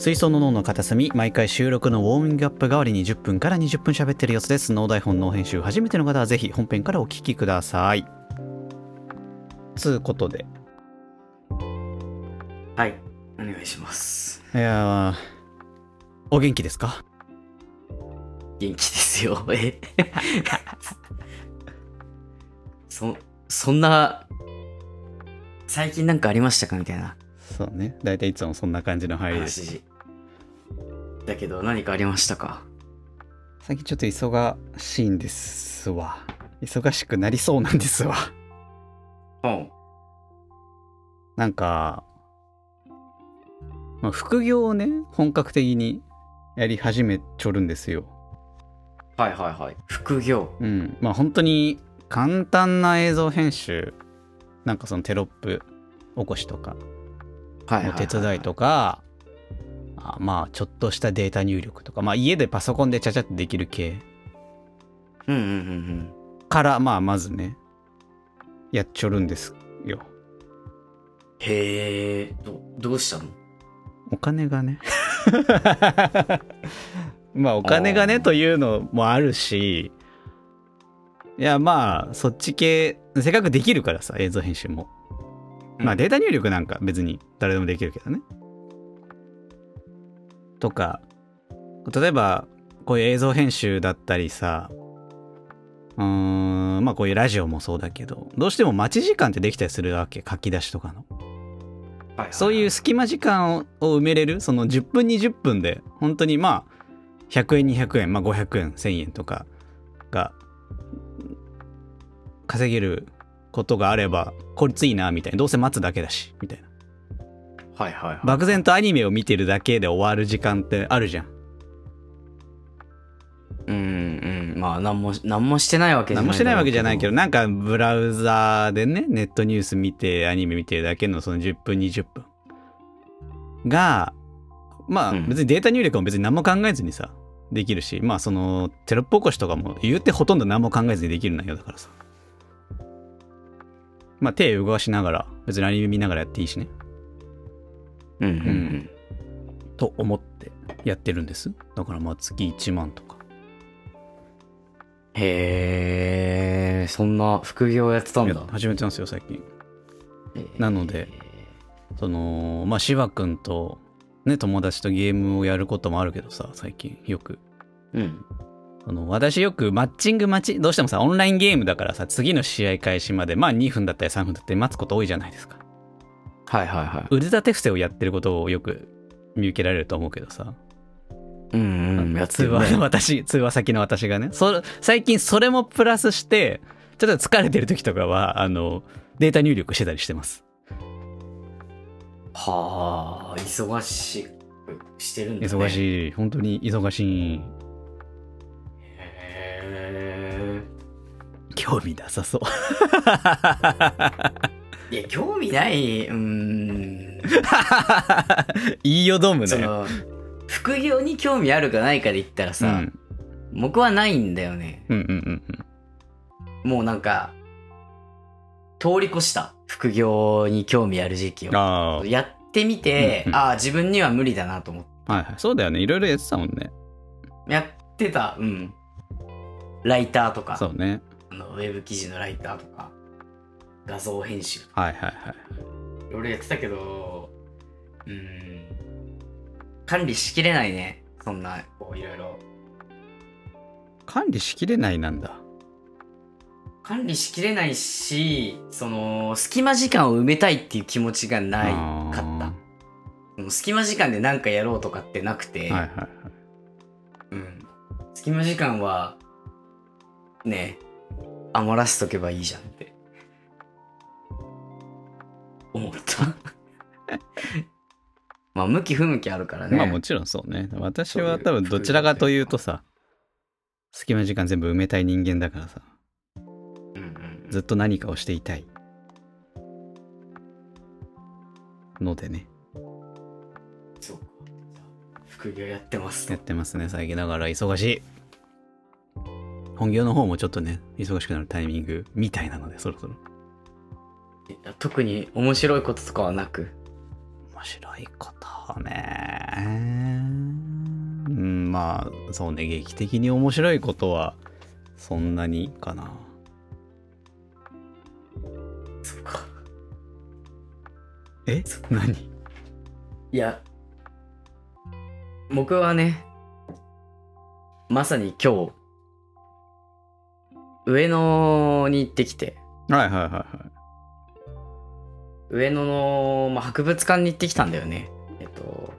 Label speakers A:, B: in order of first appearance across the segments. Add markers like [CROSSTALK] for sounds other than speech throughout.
A: 水槽の脳の片隅毎回収録のウォーミングアップ代わりに10分から20分喋ってる様子です。脳台本脳編集初めての方はぜひ本編からお聞きください。つうことで。
B: はい。お願いします。
A: いやーお元気ですか？
B: 元気ですよ。え？[LAUGHS] そそんな最近なんかありましたか？みたいな。
A: そうね。大体いつもそんな感じの入りです
B: 話だけど何かありましたか？
A: 最近ちょっと忙しいんですわ。忙しくなりそうなんですわ。
B: う。ん
A: なんか、まあ、副業をね本格的にやり始めちょるんですよ。
B: はいはいはい。副業。
A: うん。まあ本当に簡単な映像編集。なんかそのテロップ起こしとか
B: はい
A: の手伝いとか、あまあちょっとしたデータ入力とかまあ家でパソコンでちゃちゃってできる系。
B: うんうんうんうん。
A: からまあまずねやっちょるんですよ。
B: へえどどうしたの？
A: お金がね。[LAUGHS] まあお金がねというのもあるしいやまあそっち系せっかくできるからさ映像編集も。まあデータ入力なんか別に誰でもできるけどねとか例えばこういう映像編集だったりさうーんまあこういうラジオもそうだけどどうしても待ち時間ってできたりするわけ書き出しとかの。
B: はいはい
A: そういう隙間時間をを埋めれる？その10分20分で本当にまあ100円200円、まあ、500円1000円とかが稼げることがあれば効率いいなみたいな。どうせ待つだけだしみたいな
B: はいはいはい。
A: 漠然とアニメを見てるだけで終わる時間ってあるじゃん。
B: うんうん。まあ何も何もしてないわけじゃない。
A: 何もしてないわけじゃないけ
B: ど
A: どなんかブラウザーでねネットニュース見てアニメ見てるだけのその10分20分。がまあ
B: うん。
A: 別にデータ入力も別に何も考えずにさできるしまあそのテロップ起こしとかも言うてほとんど何も考えずにできる内容だからさ。まあ手動かしながら別にアニメ見ながらやっていいしね
B: うんうんうん。
A: と思ってやってるんです。だからまあ月1万とか。
B: へえそんな副業やってたんだ。
A: や始めてますよ最近。
B: え。ー
A: なのでそのまあ芝くんとね友達とゲームをやることもあるけどさ最近よく。
B: うん。
A: その私よくマッチング待ちどうしてもさオンラインゲームだからさ次の試合開始までまあ2分だったり3分だったり待つこと多いじゃないですか
B: はいはいはい。
A: 腕立て伏せをやってることをよく見受けられると思うけどさ。
B: うんうん
A: 通話の私通話先の私がね。そ最近それもプラスしてちょっと疲れてる時とかはあのデータ入力してたりしてます。
B: はあ忙しくしてるんだね。
A: 忙
B: い
A: しい。本当に忙しい。
B: へ
A: 興味なさそう。
B: え [LAUGHS] いや興味ない。うーん。[LAUGHS]
A: いいよドーム
B: 副業に興味あるかないかで言ったらさ、
A: うん。
B: 僕はないんだよね。
A: うんうんうんうん。
B: もうなんか通り越した。副業に興味ある時期を。
A: あ
B: やってみて、
A: うんうん。
B: ああ自分には無理だなと思って。
A: あはいはい。そうだよね。いろいろやってたもんね。
B: やってた。うん。ライターとか。
A: そうね。
B: あのウェブ記事のライターとか画像編集。
A: はいはいはい。
B: いろいろやってたけどうん管理しきれないね。そんなこういろいろ。
A: 管理しきれないなんだ。
B: 管理しきれないしその隙間時間を埋めたいっていう気持ちがないかった。隙間時間で何かやろうとかってなくて、
A: はいはいはい。
B: うん、隙間時間はね余らせとけばいいじゃん思った。[LAUGHS] まあ向き不向きあるからね。
A: まあもちろんそうね。私は多分どちらかというとさ隙間時間全部埋めたい人間だからさ。
B: うんうん
A: ずっと何かをしていたい。のでね。
B: そうか。副業やってますと。
A: やってますね最近。だから忙しい。本業の方もちょっとね忙しくなるタイミングみたいなのでそろそろ
B: 特に面白いこととかはなく。
A: 面白いことね。うん、まあ、そうね、劇的に面白いことは、そんなにかな。
B: そうか。
A: え？何？
B: いや、僕はね、まさに今日、上野に行ってきて、
A: はいはいはいはい。
B: 上野の、まあ、博物館に行ってきたんだよね。えっと、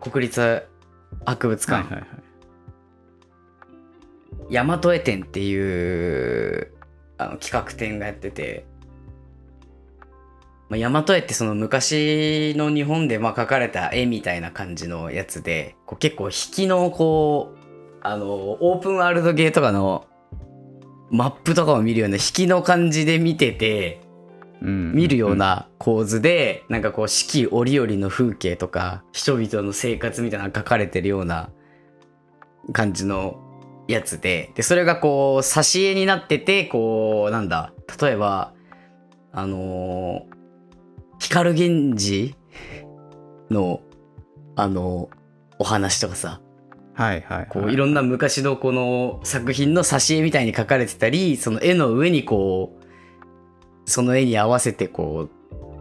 B: 国立博物館、
A: はいはいはい。
B: 大和絵展っていうあの企画展がやってて、まあ、大和絵ってその昔の日本でまあ描かれた絵みたいな感じのやつで、こう結構引きのこう、あの、オープンワールドゲーとかのマップとかを見るような引きの感じで見てて、
A: うん
B: 見るような構図で、なんかこう四季折々の風景とか、人々の生活みたいなのが書かれてるような感じのやつで、で、それがこう、挿絵になってて、こう、なんだ、例えば、あのー光源氏の、あのお話とかさ、
A: はいはい、はい。
B: こういろんな昔のこの作品の挿絵みたいに描かれてたり、その絵の上にこう、その絵に合わせてこ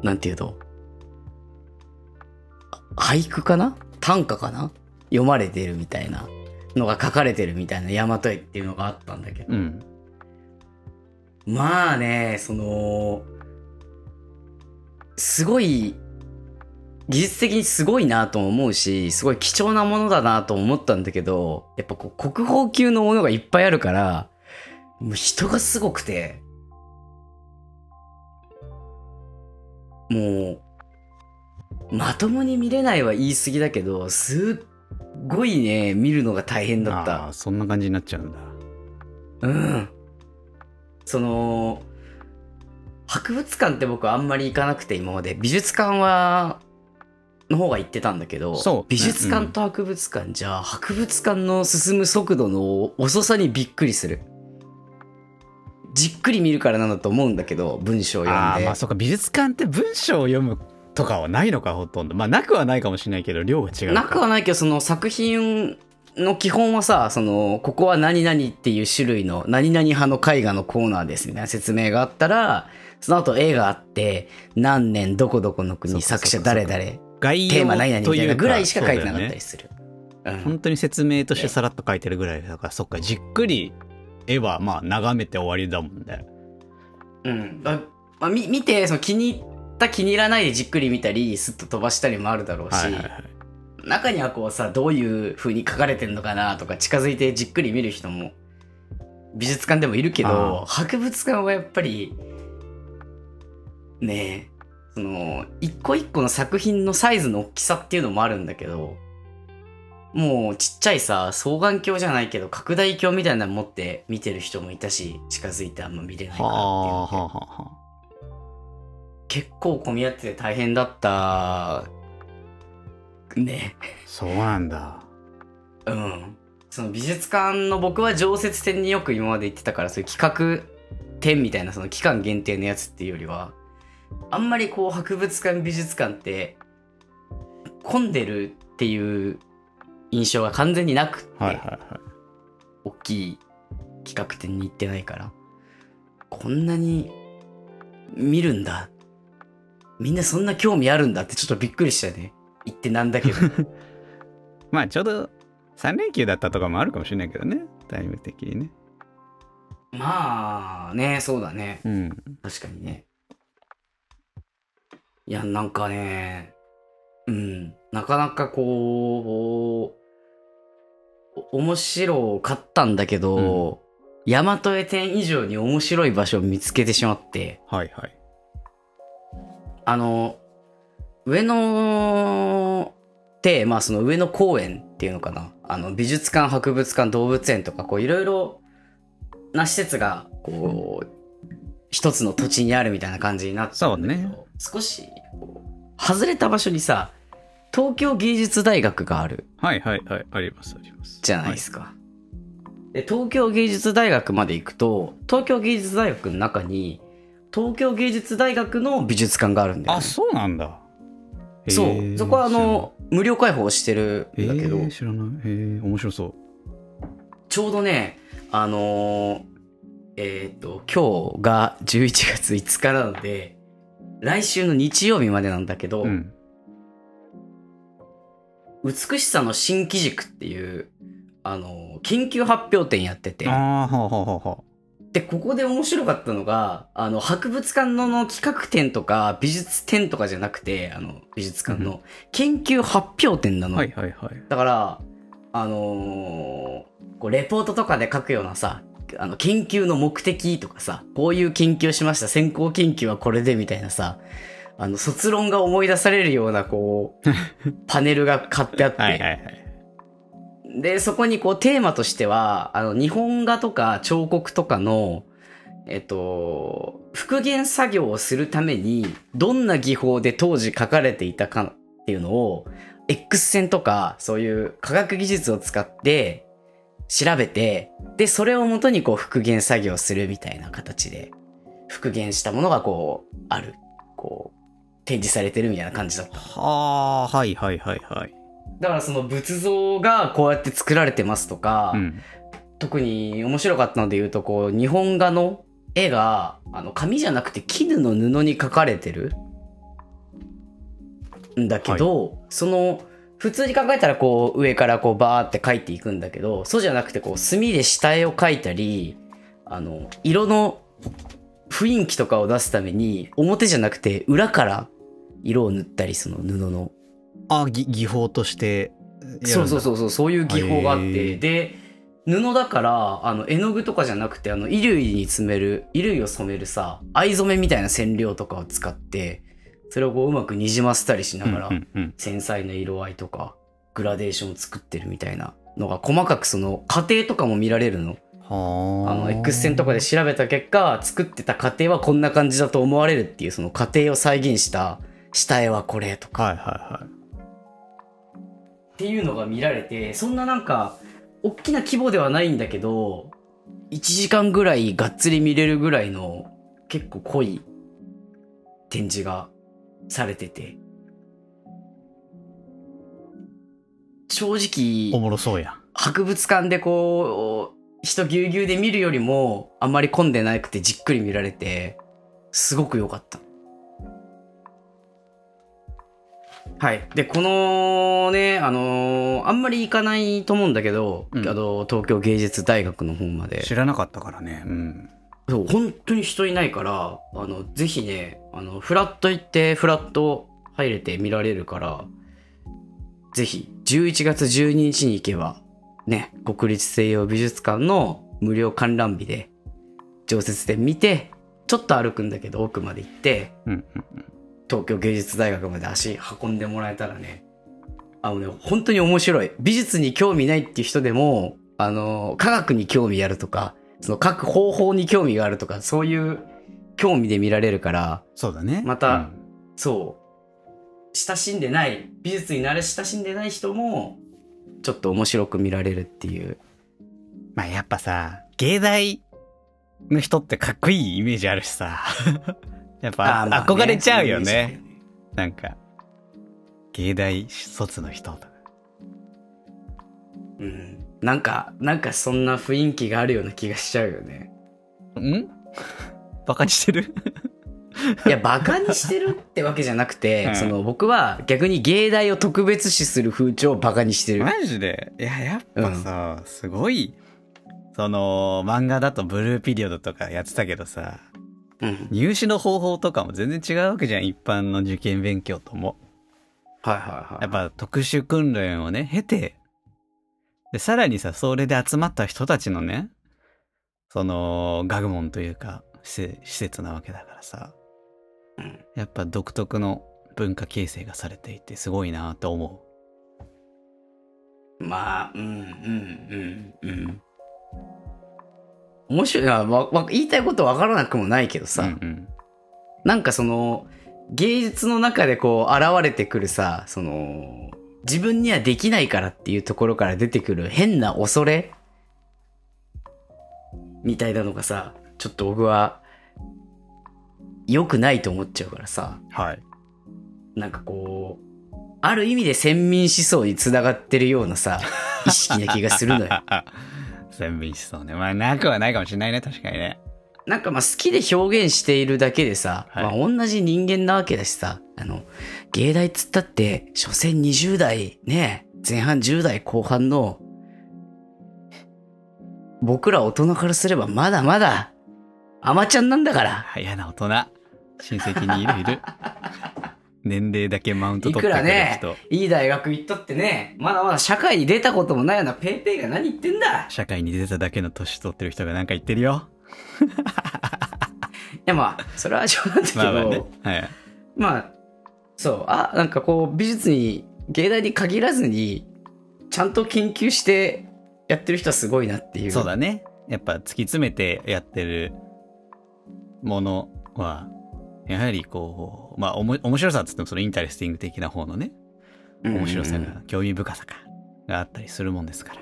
B: う、なんていうの、俳句かな？短歌かな？読まれてるみたいなのが書かれてるみたいな大和絵っていうのがあったんだけど、
A: うん。
B: まあね、その、すごい、技術的にすごいなとも思うし、すごい貴重なものだなと思ったんだけど、やっぱこう国宝級のものがいっぱいあるから、もう人がすごくて、もう、まともに見れないは言い過ぎだけど、すっごいね、見るのが大変だった
A: ああ、。そんな感じになっちゃうんだ。
B: うん。その、博物館って僕あんまり行かなくて今まで。美術館は、の方が行ってたんだけど、
A: ね
B: 美術館と博物館じゃ、博物館の進む速度の遅さにびっくりする。じっくり見るからなんだと思うんだけど、文章を読んで。
A: ああ、まあそうか、美術館って文章を読むとかはないのか、ほとんど。まあ、なくはないかもしれないけど、量が違うか。
B: なくはないけど、その作品の基本はさ、その、ここは何々っていう種類の、何々派の絵画のコーナーですみたいな説明があったら、その後絵があって、何年どこどこの国作者誰々、
A: 概要
B: テーマ何々みたいなぐらいしか書いてなかったりする。うん
A: 本当に説明としてさらっと書いてるぐらいだから、そっか、じっくり絵はまあ眺めて終わりだもんね。
B: うん。ままあ、み見て、その気に入った気に入らないでじっくり見たり、スッと飛ばしたりもあるだろうし、
A: はいはいはい。
B: 中にはこうさ、どういう風に書かれてんのかなとか近づいてじっくり見る人も美術館でもいるけ
A: あ
B: ど、
A: あ
B: 博物館はやっぱり、ねえ、その、一個一個の作品のサイズの大きさっていうのもあるんだけど、もうちっちゃいさ、双眼鏡じゃないけど、拡大鏡みたいなの持って見てる人もいたし、近づいてあんま見れないからっていう
A: はあ、
B: ので
A: はあ、はあ、は
B: 結構混み合ってて大変だった、ね。
A: あ。そうなんだ。
B: うん。その美術館の僕は常設展によく今まで行ってたから、そういう企画展みたいなその期間限定のやつっていうよりは、あんまりこう博物館美術館って混んでるっていう印象が完全になくって、
A: はいはいはい。
B: 大きい企画展に行ってないから、こんなに見るんだ。みんなそんな興味あるんだってちょっとびっくりしたね。行ってなんだけど。[LAUGHS]
A: まあちょうど3連休だったとかもあるかもしれないけどね。タイム的にね。
B: まあね、そうだね。
A: うん。
B: 確かにね。いや、なんかね、うん、なかなかこう、お面白かったんだけど、大和絵展以上に面白い場所を見つけてしまって、
A: はいはい。
B: あの、上野って、まあその上野公園っていうのかな。あの、美術館、博物館、動物園とか、こういろいろな施設が、こう、一つの土地にあるみたいな感じになってるんだけど、
A: ね。
B: 少し、こう外れた場所にさ、東京芸術大学がある
A: はいはいはい。ありますあります。
B: じゃないですか。で、東京芸術大学まで行くと、東京芸術大学の中に、東京芸術大学の美術館があるんだよ、ね。
A: あ、そうなんだ。
B: そ
A: へー
B: う。そこはあの、無料開放してる
A: え
B: んだけど、
A: ー、知らない。えー、面白そう。
B: ちょうどね、あのーえっ、と、今日が11月5日なので、来週の日曜日までなんだけど、
A: うん。
B: 美しさの新機軸っていう、あのー研究発表展やってて、
A: ああ、ほうほうほうほ
B: で、ここで面白かったのが、あの、博物館のの企画展とか美術展とかじゃなくて、あの、美術館の研究発表展な
A: う。
B: の。だから、あのーこう、レポートとかで書くようなさ、あの、研究の目的とかさ、こういう研究をしました、先行研究はこれでみたいなさ、あの、卒論が思い出されるような、こう、[LAUGHS] パネルが買ってあって、
A: はいはいはい。
B: で、そこにこうテーマとしては、あの、日本画とか彫刻とかの、えっと、復元作業をするために、どんな技法で当時書かれていたかっていうのを、X 線とか、そういう科学技術を使って、調べて、で、それをもとにこう復元作業をするみたいな形で、復元したものがこう、ある。こう、展示されてるみたいな感じだった。
A: はあ、はいはいはいはい。
B: だからその仏像がこうやって作られてますとか、
A: うん。
B: 特に面白かったので言うと、こう、日本画の絵が、あの、紙じゃなくて絹の布に描かれてるんだけど、その、普通に考えたらこう、上からこう、バーって描いていくんだけど、そうじゃなくてこう、墨で下絵を描いたり、あの、色の雰囲気とかを出すために、表じゃなくて裏から色を塗ったり、その布の。
A: あ、ぎ技法として。
B: そうそうそうそう、そういう技法があっ
A: へ
B: て、
A: ー
B: で、布だから、あの、絵の具とかじゃなくて、あの、衣類に詰める、衣類を染めるさ、藍染めみたいな染料とかを使って、それをこう、うまくにじませたりしながら、繊細な色合いとか、グラデーションを作ってるみたいなのが、細かくその、過程とかも見られるの。
A: はあ。
B: あの、X 線とかで調べた結果、作ってた過程はこんな感じだと思われるっていう、その過程を再現した、下絵はこれとか、
A: はいはいはい。
B: っていうのが見られて、そんななんか、大きな規模ではないんだけど、1時間ぐらいがっつり見れるぐらいの結構濃い展示がされてて。正
A: お
B: 直、
A: もろそうやん。
B: 博物館でこう、人ぎゅうぎゅうで見るよりも、あんまり混んでなくてじっくり見られて、すごく良かった。はい。で、このね、あのーあんまり行かないと思うんだけど、
A: うん
B: あの、東京芸術大学の方まで。
A: 知らなかったからね。うん。
B: そう、本当に人いないから、あの、ぜひね、あの、フラット行って、フラット入れて見られるから、ぜひ、11月12日に行けば、ね、国立西洋美術館の無料観覧日で、常設展見て、ちょっと歩くんだけど、奥まで行って、東京芸術大学まで足運んでもらえたらね、あのね、本当に面白い。美術に興味ないっていう人でも、あの、科学に興味あるとか、その書く方法に興味があるとか、そういう興味で見られるから、
A: そうだね。
B: また
A: うん
B: そう、親しんでない、美術に慣れ親しんでない人も、ちょっと面白く見られるっていう。
A: まあやっぱさ、芸大の人ってかっこいいイメージあるしさ。[LAUGHS] やっぱ
B: ね
A: 憧れちゃうよね。なんか、芸大卒の人とか。
B: うん。なんか、なんかそんな雰囲気があるような気がしちゃうよね。
A: ん？バカにしてる？
B: いや、バカにしてるってわけじゃなくて、
A: うん
B: その僕は逆に芸大を特別視する風潮をバカにしてる。
A: マジで？いや、やっぱさ、すごい、その、漫画だとブルーピリオドとかやってたけどさ、
B: うん。
A: 入試の方法とかも全然違うわけじゃん、一般の受験勉強とも。
B: はいはいはい。
A: やっぱ特殊訓練をね、経て、で、さらにさ、それで集まった人たちのね、その、学問というか、施設なわけだからさ、
B: うん
A: やっぱ独特の文化形成がされていて、すごいなと思
B: まあ、うん、うん、うん、うん。面白いな。わ、わ、言いたいことわからなくもないけど
A: う。
B: さ、
A: うんうん。
B: なんかその、芸術の中でこう、現れてくるさ、その、自分にはできないからっていうところから出てくる変な恐れみたいなのがさ、ちょっと僕は、良くないと思っちゃうからさ、
A: はい。
B: なんかこう、ある意味で先民思想につながってるようなさ、[LAUGHS] 意識な気がするのよ。
A: 全部一緒そうね。まあ、なくはないかもしれないね、確かにね。
B: なんかまあ好きで表現しているだけでさ、
A: はい
B: まあ同じ人間なわけだしさ、あの、芸大っつったって、所詮20代ね、前半10代後半の、僕ら大人からすればまだまだ、アマちゃんなんだから。
A: 嫌な大人。親戚にいるいる。[LAUGHS] 年齢だけマウント
B: い
A: 取ってくる
B: くらね
A: 人。、
B: いい大学行っとってね、まだまだ社会に出たこともないようなペイペイが何言ってんだ
A: 社会に出ただけの年取ってる人がなんか言ってるよ。[LAUGHS]
B: いやまあ、それは冗談だけど、
A: まあまあね。はい。
B: まあ、そう、あ、なんかこう、美術に、芸大に限らずに、ちゃんと研究してやってる人はすごいなっていう。
A: そうだね。やっぱ突き詰めてやってるものは、やはりこう、まあおも面白さっつってもその interesting 的な方のね、
B: うん
A: 面白さが、興味深さか、があったりするもんですから。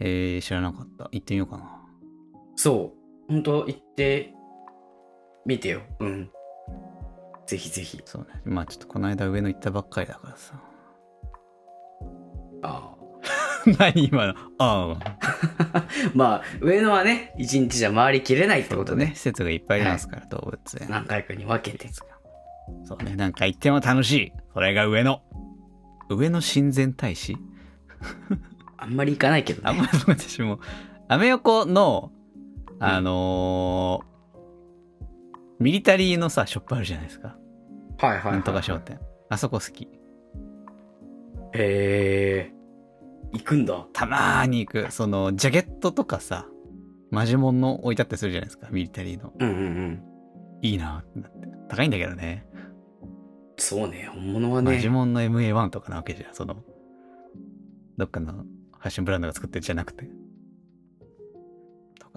A: えー、知らなかった。行ってみようかな。
B: そう。本当行って、みてよ。うん。ぜひぜひ。
A: そうね。まあちょっとこの間上野行ったばっかりだからさ。
B: あ [LAUGHS]
A: 何今の？ああ。
B: あ。[LAUGHS] まあ、上野はね、一日じゃ回りきれないってことね。
A: ね、施設がいっぱいありますから、動物園。
B: 何回かに分けて。
A: そうね、なんか行っても楽しい。それが上野。上野親善大使？[LAUGHS]
B: あんまり行かないけどね。
A: あんまり私も、アメ横の、あのーミリタリーのさ、ショップあるじゃないですか。
B: はいはい
A: なんとか商店。あそこ好き。
B: へえ。行くんだ。
A: たまーに行く。その、ジャケットとかさ、マジモンの置いてあったりするじゃないですか、ミリタリーの。
B: うんうんうん。
A: いいなってなって。高いんだけどね。
B: そうね、本物はね。
A: マジモンの MA1 とかなわけじゃん。その、どっかのファッションブランドが作ってるじゃなくて。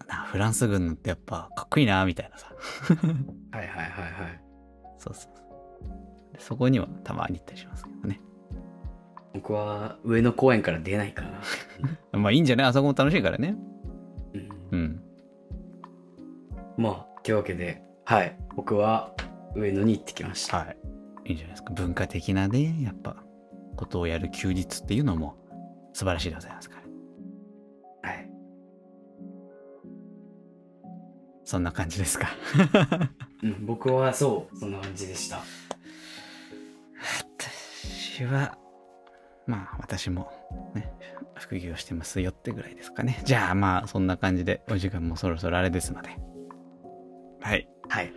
A: な、フランス軍のってやっぱかっこいいな、みたいなさ。[LAUGHS]
B: はいはいはいはい。
A: そうそうそう。でそこにはたまに行ったりしますけどね。
B: 僕は上野公園から出ないかな。[LAUGHS]
A: まあいいんじゃない？あそこも楽しいからね。
B: うん
A: うん。
B: まあ、というわけで、はい。僕は上野に行ってきました。
A: はい。いいんじゃないですか。文化的なね、やっぱ、ことをやる休日っていうのも素晴らしいでございますから。そんな感じですか？
B: うん、僕はそう、そんな感じでした。
A: 私は、まあ私もね、副業してますよってぐらいですかね。じゃあまあそんな感じでお時間もそろそろあれですので。はい。
B: はい。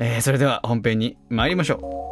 A: えー、それでは本編に参りましょう。